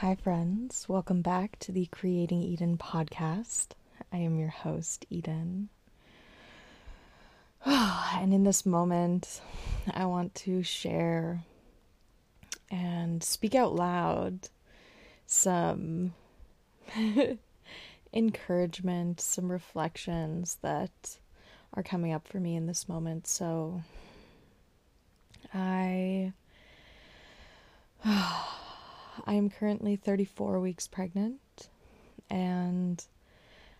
Hi, friends. Welcome back to the Creating Eden podcast. I am your host, Eden. and in this moment, I want to share and speak out loud some encouragement, some reflections that are coming up for me in this moment. So, I. I am currently 34 weeks pregnant and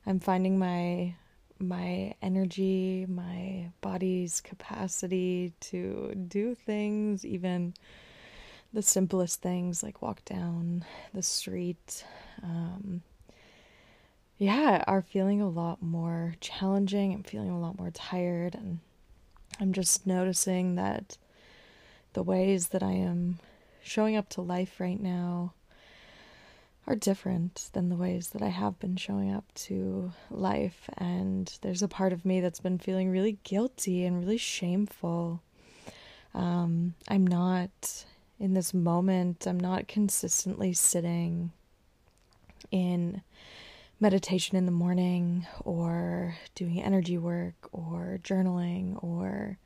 I'm finding my my energy, my body's capacity to do things, even the simplest things like walk down the street, um, yeah, are feeling a lot more challenging. I'm feeling a lot more tired, and I'm just noticing that the ways that I am showing up to life right now are different than the ways that I have been showing up to life. And there's a part of me that's been feeling really guilty and really shameful. Um, I'm not in this moment, I'm not consistently sitting in meditation in the morning or doing energy work or journaling or,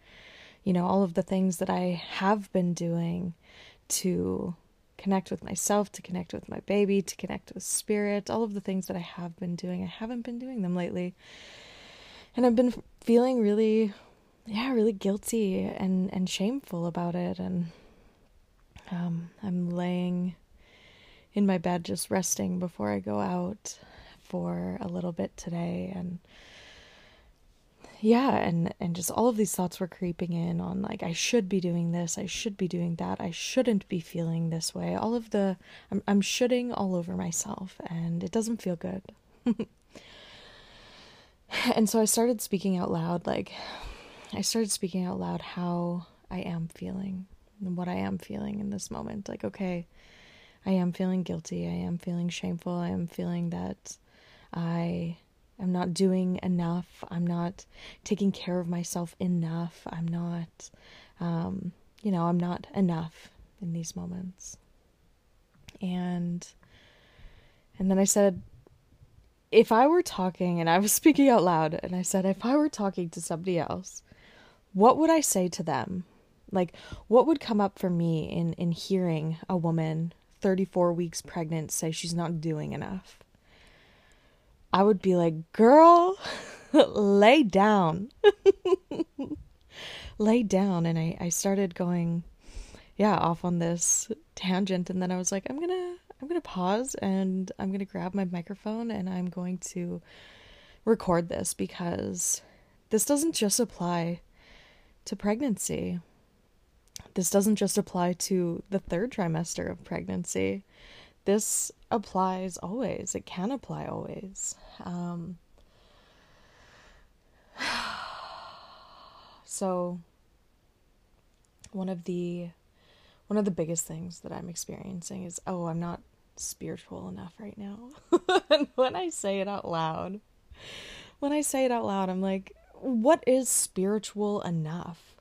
you know, all of the things that I have been doing to connect with myself, to connect with my baby, to connect with spirit, all of the things that I have been doing. I haven't been doing them lately. And I've been feeling really yeah, really guilty and and shameful about it and um I'm laying in my bed just resting before I go out for a little bit today and yeah and and just all of these thoughts were creeping in on like i should be doing this i should be doing that i shouldn't be feeling this way. All of the i'm, I'm shooting all over myself and it doesn't feel good. And so i started speaking out loud like i started speaking out loud how i am feeling and what i am feeling in this moment. Like okay i am feeling guilty i am feeling shameful i am feeling that i I'm not doing enough. I'm not taking care of myself enough. I'm not, um, you know, I'm not enough in these moments. And, and then I said, if I were talking and I was speaking out loud and I said, if I were talking to somebody else, what would I say to them? Like, what would come up for me in, in hearing a woman 34 weeks pregnant say she's not doing enough? I would be like, girl, lay down. lay down. And I, I started going, yeah, off on this tangent. And then I was like, I'm going to, I'm going to pause and I'm going to grab my microphone and I'm going to record this because this doesn't just apply to pregnancy. This doesn't just apply to the third trimester of pregnancy this applies always. It can apply always. Um, so one of the one of the biggest things that I'm experiencing is oh, I'm not spiritual enough right now. and when I say it out loud, when I say it out loud, I'm like, what is spiritual enough?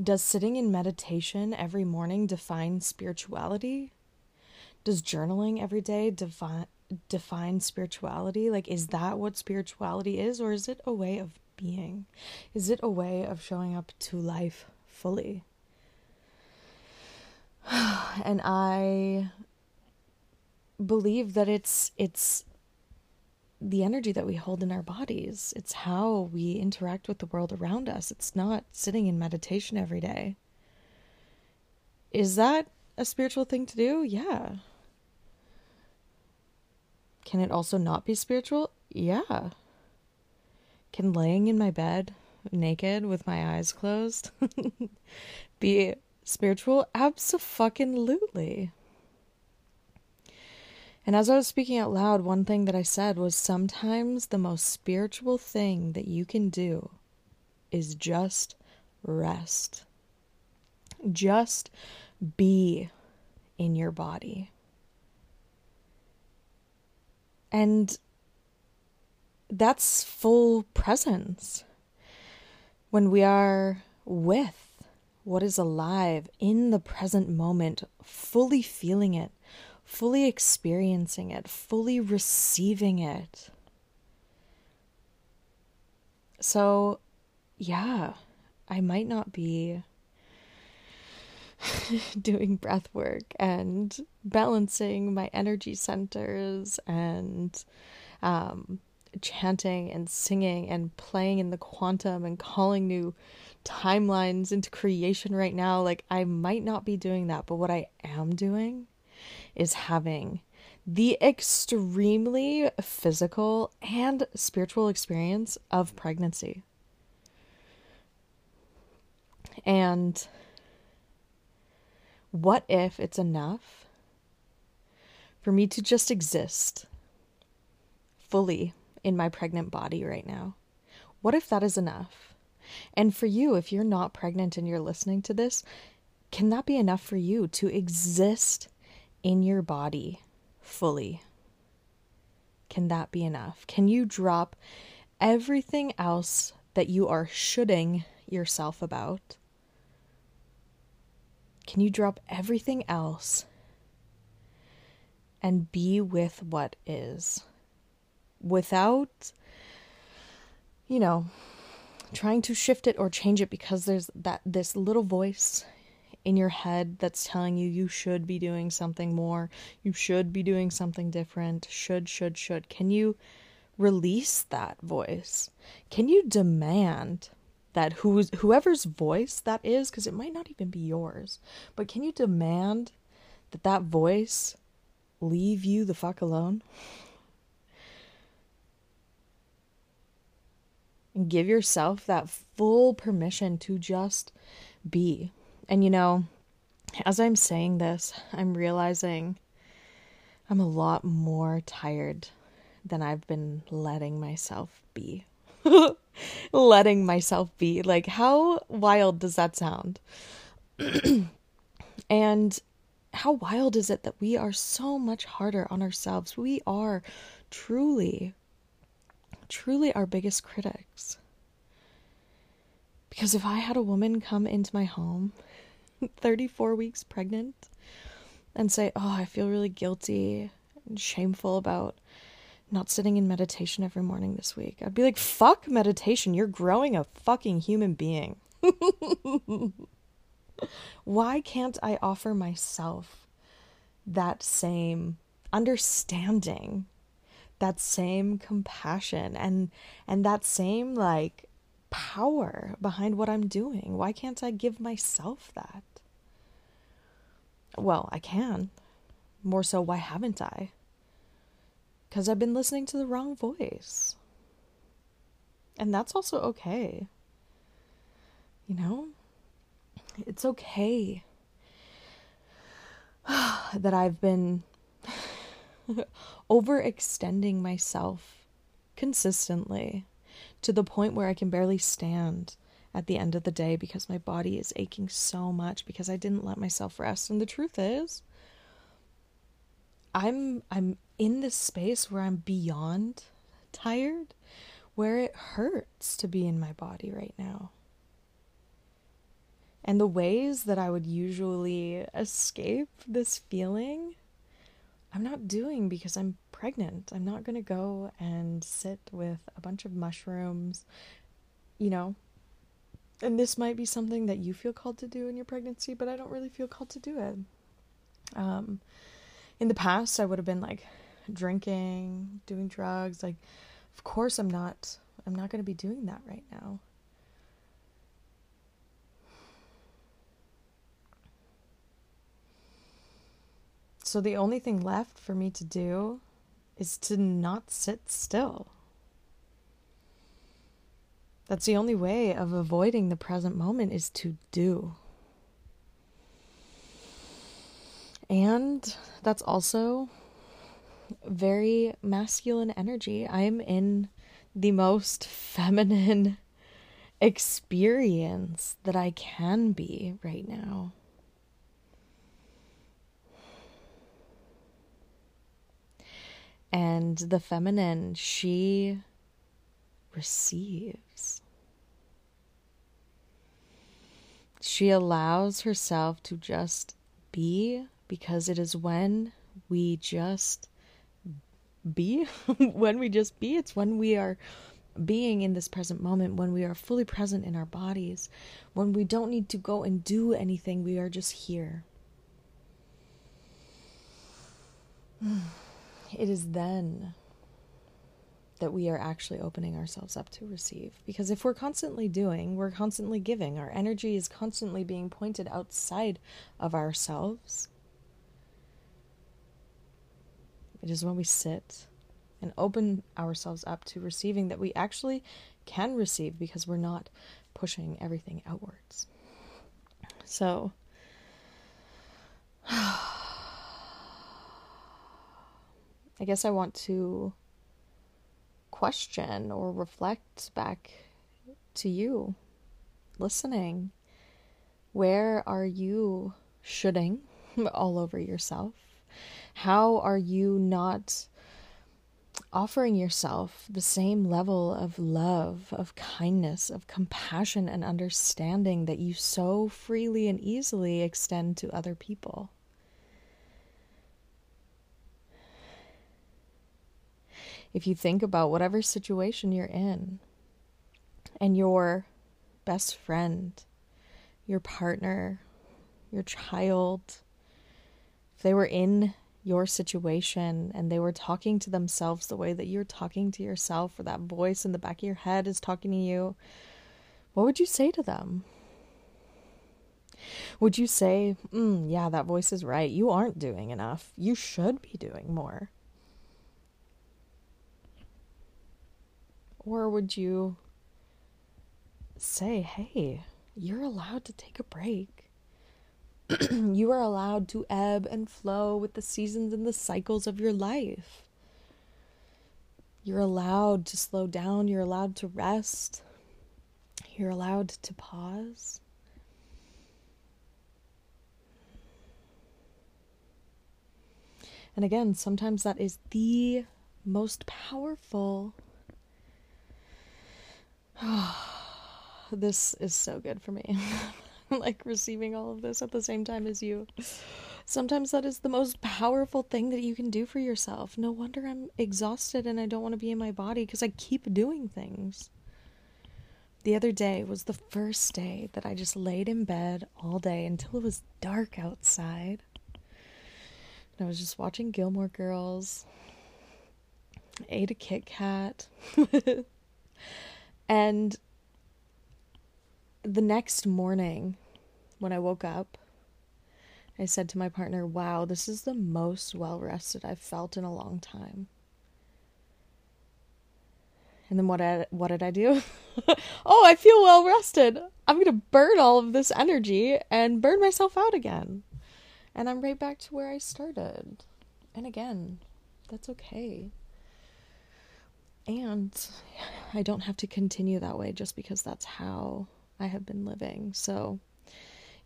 Does sitting in meditation every morning define spirituality? Does journaling every day define define spirituality? Like is that what spirituality is or is it a way of being? Is it a way of showing up to life fully? and I believe that it's it's the energy that we hold in our bodies. It's how we interact with the world around us. It's not sitting in meditation every day. Is that a spiritual thing to do? Yeah. Can it also not be spiritual? Yeah. Can laying in my bed naked with my eyes closed be spiritual? Absolutely. And as I was speaking out loud, one thing that I said was sometimes the most spiritual thing that you can do is just rest. Just be in your body. And that's full presence. When we are with what is alive in the present moment, fully feeling it, fully experiencing it, fully receiving it. So, yeah, I might not be doing breath work and balancing my energy centers and um, chanting and singing and playing in the quantum and calling new timelines into creation right now. Like, I might not be doing that, but what I am doing is having the extremely physical and spiritual experience of pregnancy. And what if it's enough for me to just exist fully in my pregnant body right now? What if that is enough? And for you, if you're not pregnant and you're listening to this, can that be enough for you to exist in your body fully? Can that be enough? Can you drop everything else that you are shoulding yourself about can you drop everything else and be with what is without, you know, trying to shift it or change it because there's that this little voice in your head that's telling you you should be doing something more, you should be doing something different, should, should, should. Can you release that voice? Can you demand that who's whoever's voice that is because it might not even be yours but can you demand that that voice leave you the fuck alone? And give yourself that full permission to just be. And you know as i'm saying this i'm realizing i'm a lot more tired than i've been letting myself be letting myself be. Like, how wild does that sound? and how wild is it that we are so much harder on ourselves? We are truly, truly our biggest critics. Because if I had a woman come into my home, 34 weeks pregnant, and say, Oh, I feel really guilty and shameful about not sitting in meditation every morning this week. I'd be like, fuck meditation. You're growing a fucking human being. Why can't I offer myself that same understanding, that same compassion and and that same like power behind what I'm doing? Why can't I give myself that? Well, I can. More so, why haven't I? Because I've been listening to the wrong voice. And that's also okay. You know? It's okay that I've been overextending myself consistently to the point where I can barely stand at the end of the day because my body is aching so much because I didn't let myself rest. And the truth is, I'm I'm in this space where I'm beyond tired, where it hurts to be in my body right now. And the ways that I would usually escape this feeling, I'm not doing because I'm pregnant. I'm not going to go and sit with a bunch of mushrooms, you know. And this might be something that you feel called to do in your pregnancy, but I don't really feel called to do it. Um, in the past I would have been like drinking, doing drugs, like of course I'm not I'm not going to be doing that right now. So the only thing left for me to do is to not sit still. That's the only way of avoiding the present moment is to do. And that's also very masculine energy. I am in the most feminine experience that I can be right now. And the feminine, she receives. She allows herself to just be because it is when we just be, when we just be, it's when we are being in this present moment, when we are fully present in our bodies, when we don't need to go and do anything, we are just here. It is then that we are actually opening ourselves up to receive. Because if we're constantly doing, we're constantly giving, our energy is constantly being pointed outside of ourselves. It is when we sit and open ourselves up to receiving that we actually can receive because we're not pushing everything outwards. So, I guess I want to question or reflect back to you listening. Where are you shoulding all over yourself? How are you not offering yourself the same level of love, of kindness, of compassion, and understanding that you so freely and easily extend to other people? if you think about whatever situation you're in and your best friend, your partner, your child, if they were in your situation and they were talking to themselves the way that you're talking to yourself, or that voice in the back of your head is talking to you, what would you say to them? Would you say, mm, yeah, that voice is right. You aren't doing enough. You should be doing more. Or would you say, hey, you're allowed to take a break? you are allowed to ebb and flow with the seasons and the cycles of your life. You're allowed to slow down, you're allowed to rest, you're allowed to pause. And again, sometimes that is the most powerful this is so good for me. like receiving all of this at the same time as you. Sometimes that is the most powerful thing that you can do for yourself. No wonder I'm exhausted and I don't want to be in my body because I keep doing things. The other day was the first day that I just laid in bed all day until it was dark outside. And I was just watching Gilmore Girls, I ate a Kit Kat. And the next morning, when I woke up, I said to my partner, Wow, this is the most well rested I've felt in a long time. And then what I, what did I do? oh, I feel well rested. I'm going to burn all of this energy and burn myself out again. And I'm right back to where I started. And again, that's okay. And I don't have to continue that way just because that's how I have been living. So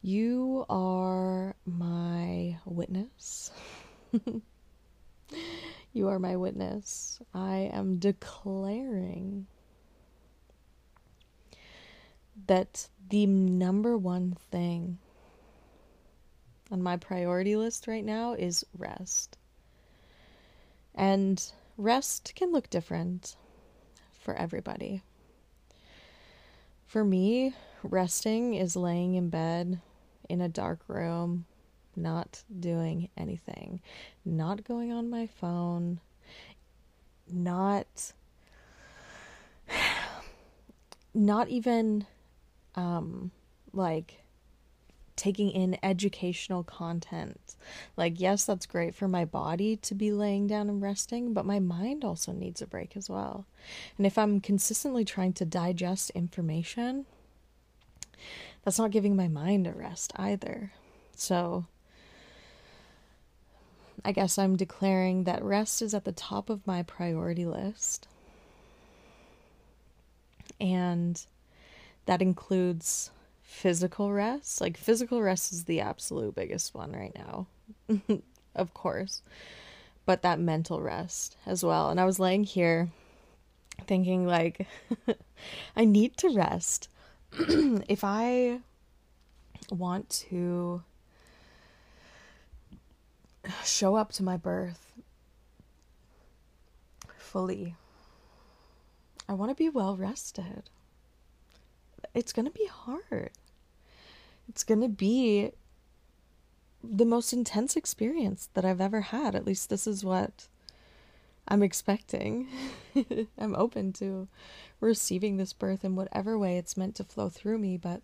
you are my witness. you are my witness. I am declaring that the number one thing on my priority list right now is rest. And rest can look different for everybody. For me, resting is laying in bed in a dark room, not doing anything, not going on my phone, not not even um like taking in educational content. Like, yes, that's great for my body to be laying down and resting, but my mind also needs a break as well. And if I'm consistently trying to digest information, that's not giving my mind a rest either. So, I guess I'm declaring that rest is at the top of my priority list. And that includes physical rest. Like physical rest is the absolute biggest one right now. of course. But that mental rest as well. And I was laying here thinking like I need to rest. if I want to show up to my birth fully. I want to be well rested. It's going to be hard. It's going to be the most intense experience that I've ever had. At least this is what I'm expecting. I'm open to receiving this birth in whatever way it's meant to flow through me, but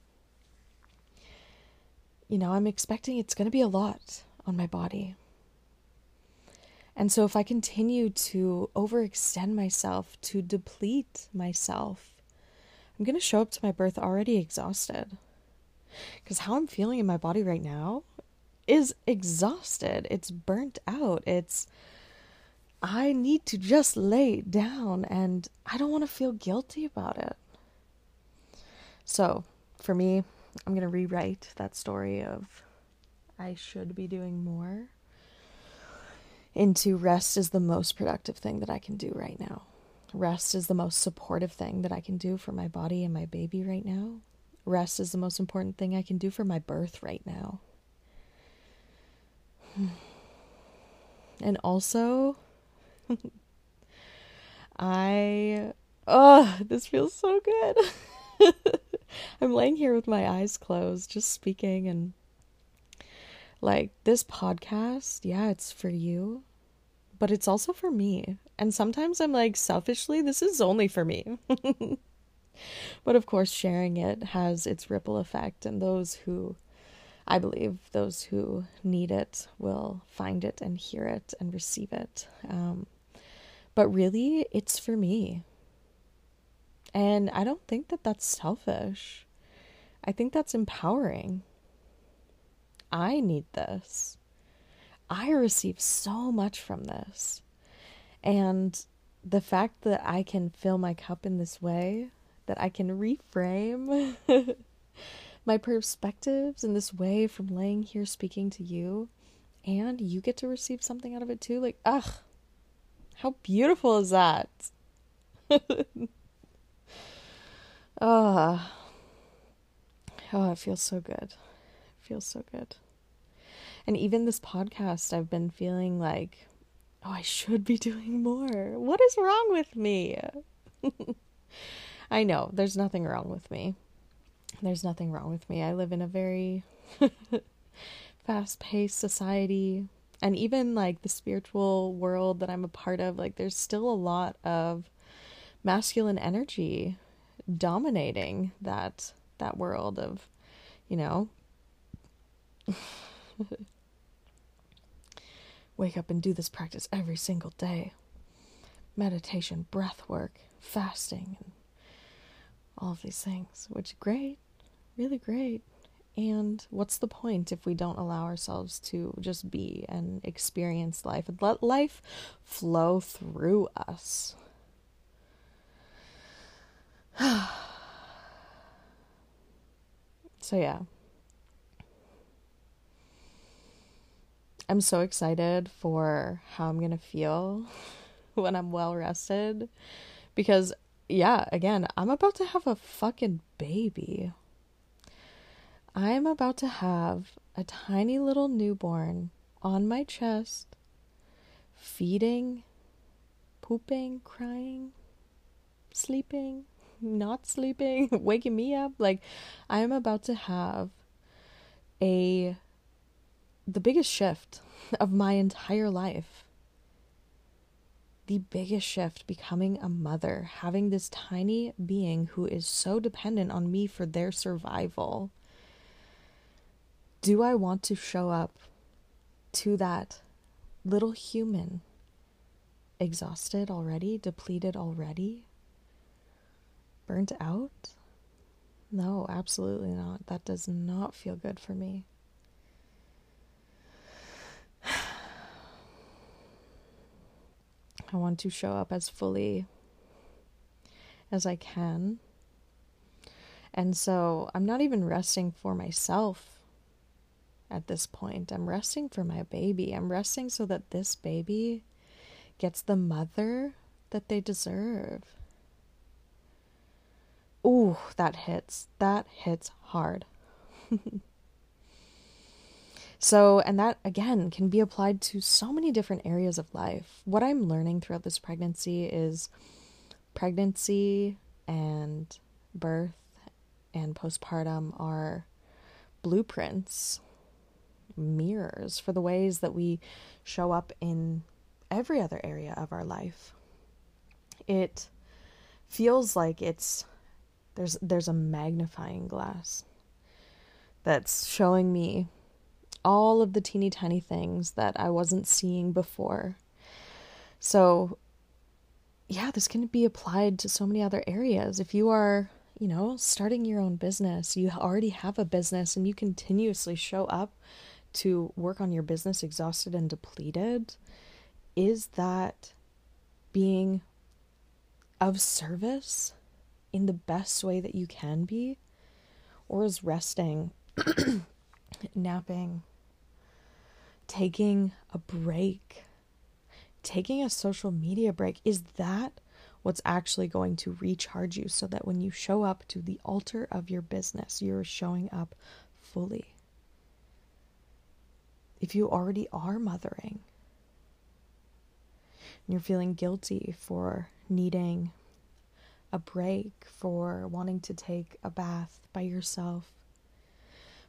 you know, I'm expecting it's going to be a lot on my body. And so, if I continue to overextend myself, to deplete myself, I'm going to show up to my birth already exhausted. Because how I'm feeling in my body right now is exhausted. It's burnt out. It's, I need to just lay down and I don't want to feel guilty about it. So, for me, I'm going to rewrite that story of I should be doing more into rest is the most productive thing that I can do right now. Rest is the most supportive thing that I can do for my body and my baby right now. Rest is the most important thing I can do for my birth right now. And also, I. Oh, this feels so good. I'm laying here with my eyes closed, just speaking, and like this podcast, yeah, it's for you, but it's also for me. And sometimes I'm like, selfishly, this is only for me. but of course, sharing it has its ripple effect, and those who, I believe, those who need it will find it and hear it and receive it. Um, but really, it's for me. And I don't think that that's selfish. I think that's empowering. I need this. I receive so much from this. And the fact that I can fill my cup in this way, that I can reframe my perspectives in this way from laying here speaking to you, and you get to receive something out of it too. Like, ugh, how beautiful is that? oh, oh, it feels so good. It feels so good. And even this podcast, I've been feeling like, oh, I should be doing more. What is wrong with me? I know there's nothing wrong with me. There's nothing wrong with me. I live in a very fast paced society. And even like the spiritual world that I'm a part of, like there's still a lot of masculine energy dominating that that world of, you know, Wake up and do this practice every single day. Meditation, breath work, fasting, and all of these things, which great, really great. And what's the point if we don't allow ourselves to just be and experience life and let life flow through us? so, yeah, I'm so excited for how I'm going to feel when I'm well rested because yeah, again, I'm about to have a fucking baby. I'm about to have a tiny little newborn on my chest, feeding, pooping, crying, sleeping, not sleeping, waking me up. Like, I'm about to have a the biggest shift of my entire life. The biggest shift becoming a mother, having this tiny being who is so dependent on me for their survival. Do I want to show up to that little human exhausted already, depleted already, burnt out? No, absolutely not. That does not feel good for me. I want to show up as fully as I can. And so I'm not even resting for myself at this point. I'm resting for my baby. I'm resting so that this baby gets the mother that they deserve. Ooh, that hits. That hits hard. So, and that again can be applied to so many different areas of life. What I'm learning throughout this pregnancy is pregnancy and birth and postpartum are blueprints, mirrors for the ways that we show up in every other area of our life. It feels like it's there's there's a magnifying glass that's showing me all of the teeny tiny things that I wasn't seeing before. So, yeah, this can be applied to so many other areas. If you are, you know, starting your own business, you already have a business and you continuously show up to work on your business exhausted and depleted, is that being of service in the best way that you can be? Or is resting, napping, taking a break, taking a social media break, is that what's actually going to recharge you so that when you show up to the altar of your business, you're showing up fully? If you already are mothering, and you're feeling guilty for needing a break, for wanting to take a bath by yourself,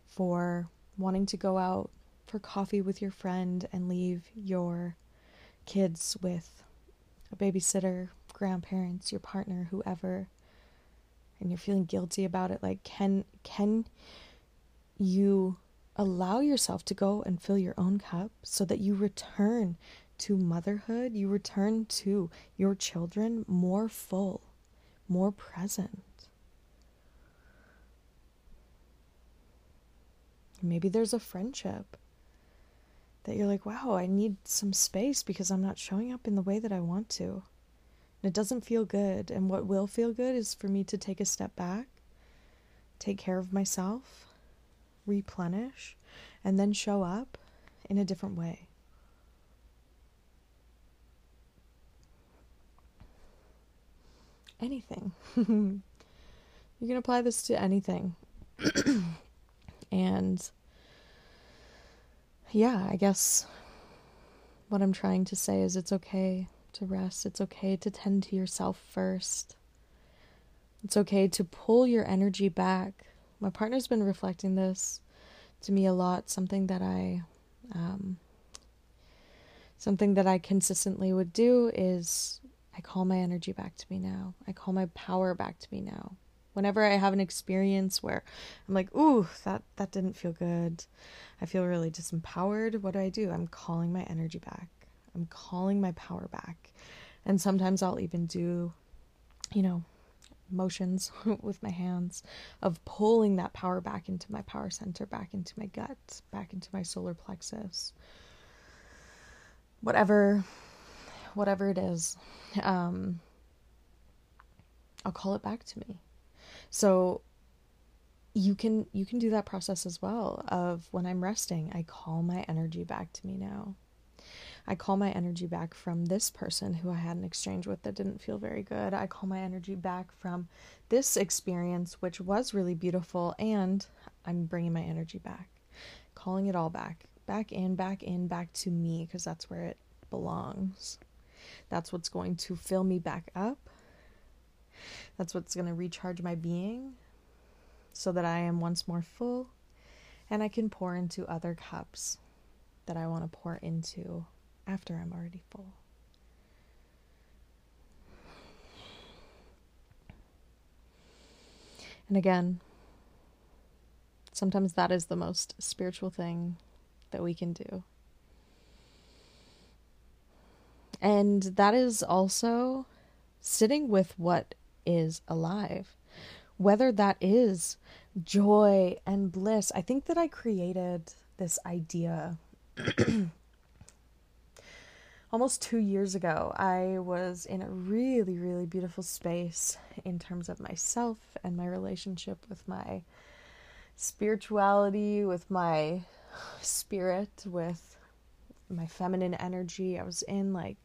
for wanting to go out for coffee with your friend and leave your kids with a babysitter, grandparents, your partner, whoever, and you're feeling guilty about it, like can can you allow yourself to go and fill your own cup so that you return to motherhood, you return to your children more full, more present. Maybe there's a friendship that you're like, wow, I need some space because I'm not showing up in the way that I want to. And it doesn't feel good. And what will feel good is for me to take a step back, take care of myself, replenish, and then show up in a different way. Anything. you can apply this to anything. and yeah, I guess what I'm trying to say is it's okay to rest. It's okay to tend to yourself first. It's okay to pull your energy back. My partner's been reflecting this to me a lot, something that I um, something that I consistently would do is I call my energy back to me now. I call my power back to me now. Whenever I have an experience where I'm like, ooh, that, that didn't feel good. I feel really disempowered. What do I do? I'm calling my energy back. I'm calling my power back. And sometimes I'll even do, you know, motions with my hands of pulling that power back into my power center, back into my gut, back into my solar plexus. Whatever whatever it is. Um I'll call it back to me. So you can you can do that process as well of when I'm resting, I call my energy back to me now. I call my energy back from this person who I had an exchange with that didn't feel very good. I call my energy back from this experience, which was really beautiful, and I'm bringing my energy back, calling it all back, back in, back in, back to me, because that's where it belongs. That's what's going to fill me back up that's what's going to recharge my being so that I am once more full and I can pour into other cups that I want to pour into after I'm already full. And again, sometimes that is the most spiritual thing that we can do. And that is also sitting with what is alive. Whether that is joy and bliss. I think that I created this idea almost two years ago. I was in a really, really beautiful space in terms of myself and my relationship with my spirituality, with my spirit, with my feminine energy. I was in like,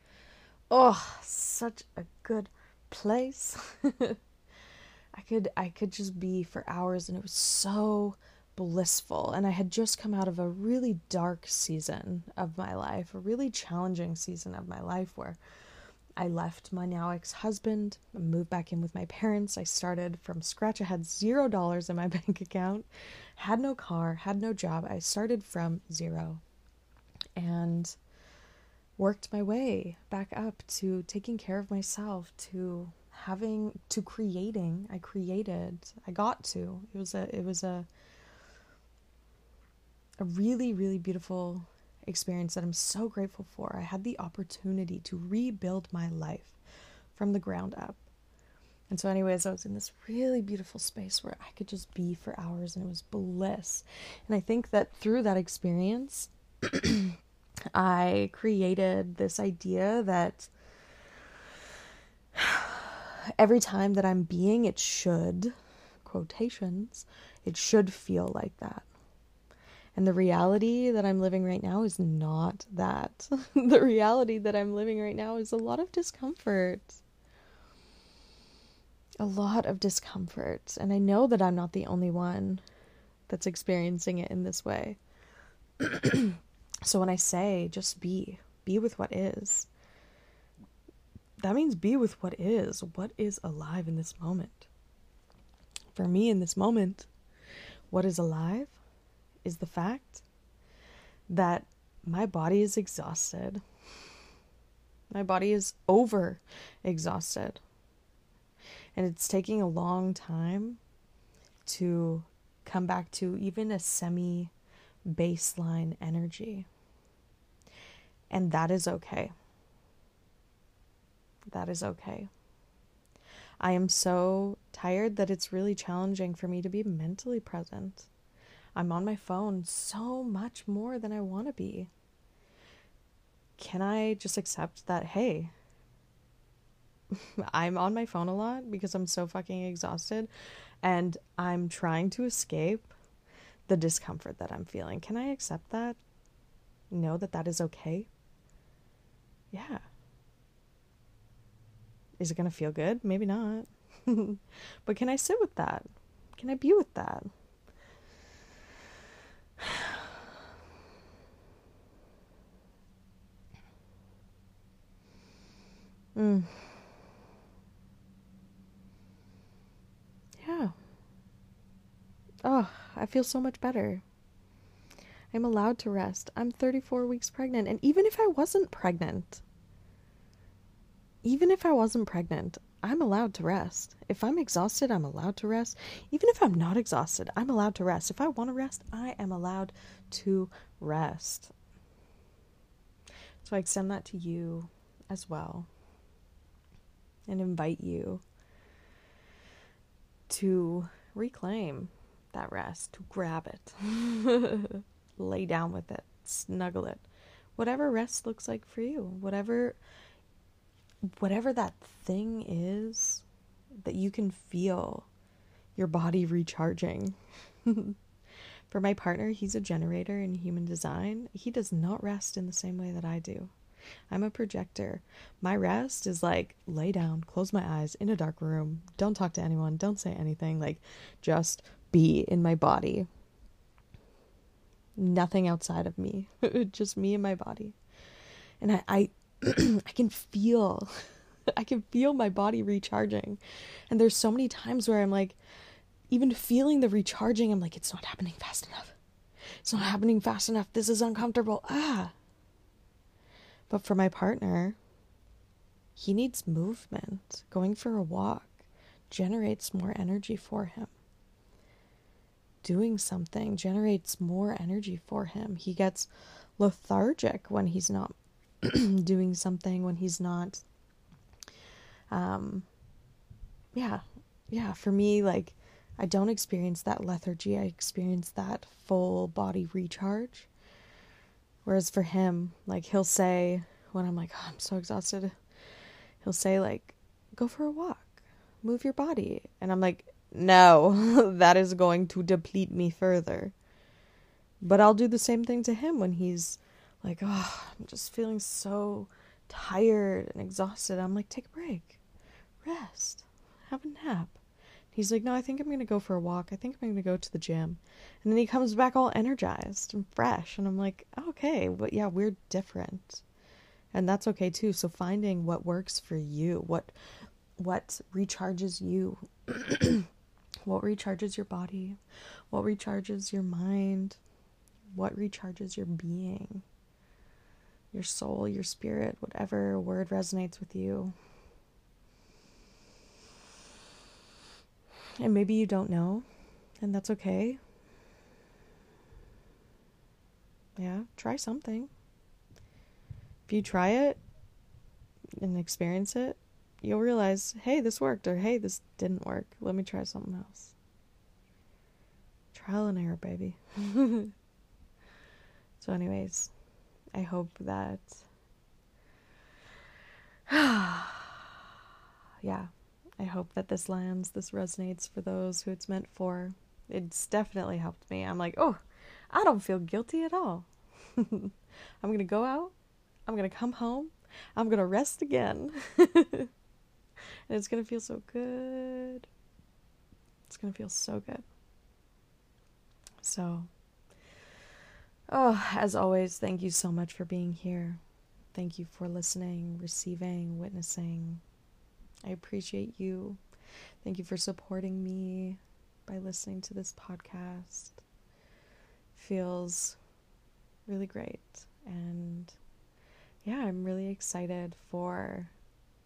oh, such a good place. I could I could just be for hours and it was so blissful. And I had just come out of a really dark season of my life, a really challenging season of my life where I left my now ex husband, moved back in with my parents. I started from scratch. I had zero dollars in my bank account, had no car, had no job. I started from zero and worked my way back up to taking care of myself, to having to creating. I created. I got to. It was a it was a a really really beautiful experience that I'm so grateful for. I had the opportunity to rebuild my life from the ground up. And so, anyways, I was in this really beautiful space where I could just be for hours and it was bliss. And I think that through that experience, I created this idea that every time that I'm being, it should, quotations, it should feel like that. And the reality that I'm living right now is not that. the reality that I'm living right now is a lot of discomfort. A lot of discomfort. And I know that I'm not the only one that's experiencing it in this way. so when I say just be, be with what is, that means be with what is, what is alive in this moment. For me, in this moment, what is alive is the fact that my body is exhausted. My body is over exhausted. And it's taking a long time to come back to even a semi baseline energy. And that is okay. That is okay. I am so tired that it's really challenging for me to be mentally present. I'm on my phone so much more than I want to be. Can I just accept that, hey, I'm on my phone a lot because I'm so fucking exhausted and I'm trying to escape the discomfort that I'm feeling. Can I accept that? Know that that is okay? Yeah. Is it going to feel good? Maybe not. but can I sit with that? Can I be with that? Mm. Yeah. Oh, I feel so much better. I'm allowed to rest. I'm 34 weeks pregnant. And even if I wasn't pregnant, even if I wasn't pregnant, I'm allowed to rest. If I'm exhausted, I'm allowed to rest. Even if I'm not exhausted, I'm allowed to rest. If I want to rest, I am allowed to rest. So I extend that to you as well and invite you to reclaim that rest, to grab it, lay down with it, snuggle it. Whatever rest looks like for you, whatever whatever that thing is that you can feel your body recharging. for my partner, he's a generator in human design. He does not rest in the same way that I do. I'm a projector. My rest is like lay down, close my eyes in a dark room, don't talk to anyone, don't say anything, like just be in my body. Nothing outside of me, just me and my body. And I, I, I can feel, I can feel my body recharging. And there's so many times where I'm like, even feeling the recharging, I'm like, it's not happening fast enough. It's not happening fast enough. This is uncomfortable. Ah. But for my partner, he needs movement. Going for a walk generates more energy for him. Doing something generates more energy for him. He gets lethargic when he's not doing something, when he's not. Um, yeah, yeah, for me, like, I don't experience that lethargy. I experience that full body recharge. Whereas for him, like he'll say when I'm like, oh, I'm so exhausted, he'll say like, go for a walk, move your body. And I'm like, no, that is going to deplete me further. But I'll do the same thing to him when he's like, oh, I'm just feeling so tired and exhausted. I'm like, take a break, rest, have a nap. He's like, No, I think I'm going to go for a walk. I think I'm going to go to the gym. And then he comes back all energized and fresh. And I'm like, Okay, but yeah, we're different. And that's okay too. So finding what works for you, what what recharges you, what recharges your body, what recharges your mind, what recharges your being, your soul, your spirit, whatever word resonates with you. And maybe you don't know, and that's okay. Yeah, try something. If you try it and experience it, you'll realize, hey, this worked, or hey, this didn't work. Let me try something else. Trial and error, baby. so, anyways, I hope that. yeah, I hope that this lands, this resonates for those who it's meant for. It's definitely helped me. I'm like, oh, I don't feel guilty at all. I'm going to go out. I'm going to come home. I'm going to rest again. and it's going to feel so good. It's going to feel so good. So, oh, as always, thank you so much for being here. Thank you for listening, receiving, witnessing. I appreciate you. Thank you for supporting me by listening to this podcast. Feels really great. And yeah, I'm really excited for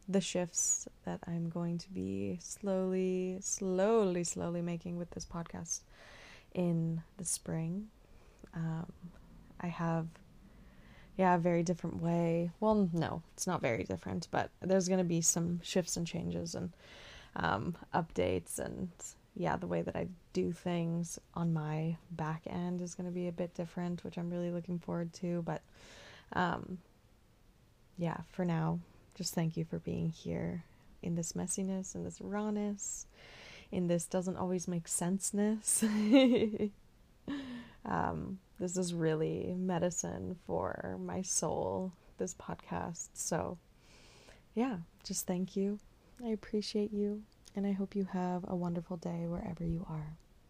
the shifts that I'm going to be slowly, slowly, slowly making with this podcast in the spring. Um, I have yeah, very different way. Well, no, it's not very different, but there's going to be some shifts and changes and um, updates. And yeah, the way that I do things on my back end is going to be a bit different, which I'm really looking forward to. But um, yeah, for now, just thank you for being here in this messiness, in this rawness, in this doesn't always make senseness. um, this is really medicine for my soul, this podcast. So, yeah, just thank you. I appreciate you, and I hope you have a wonderful day wherever you are.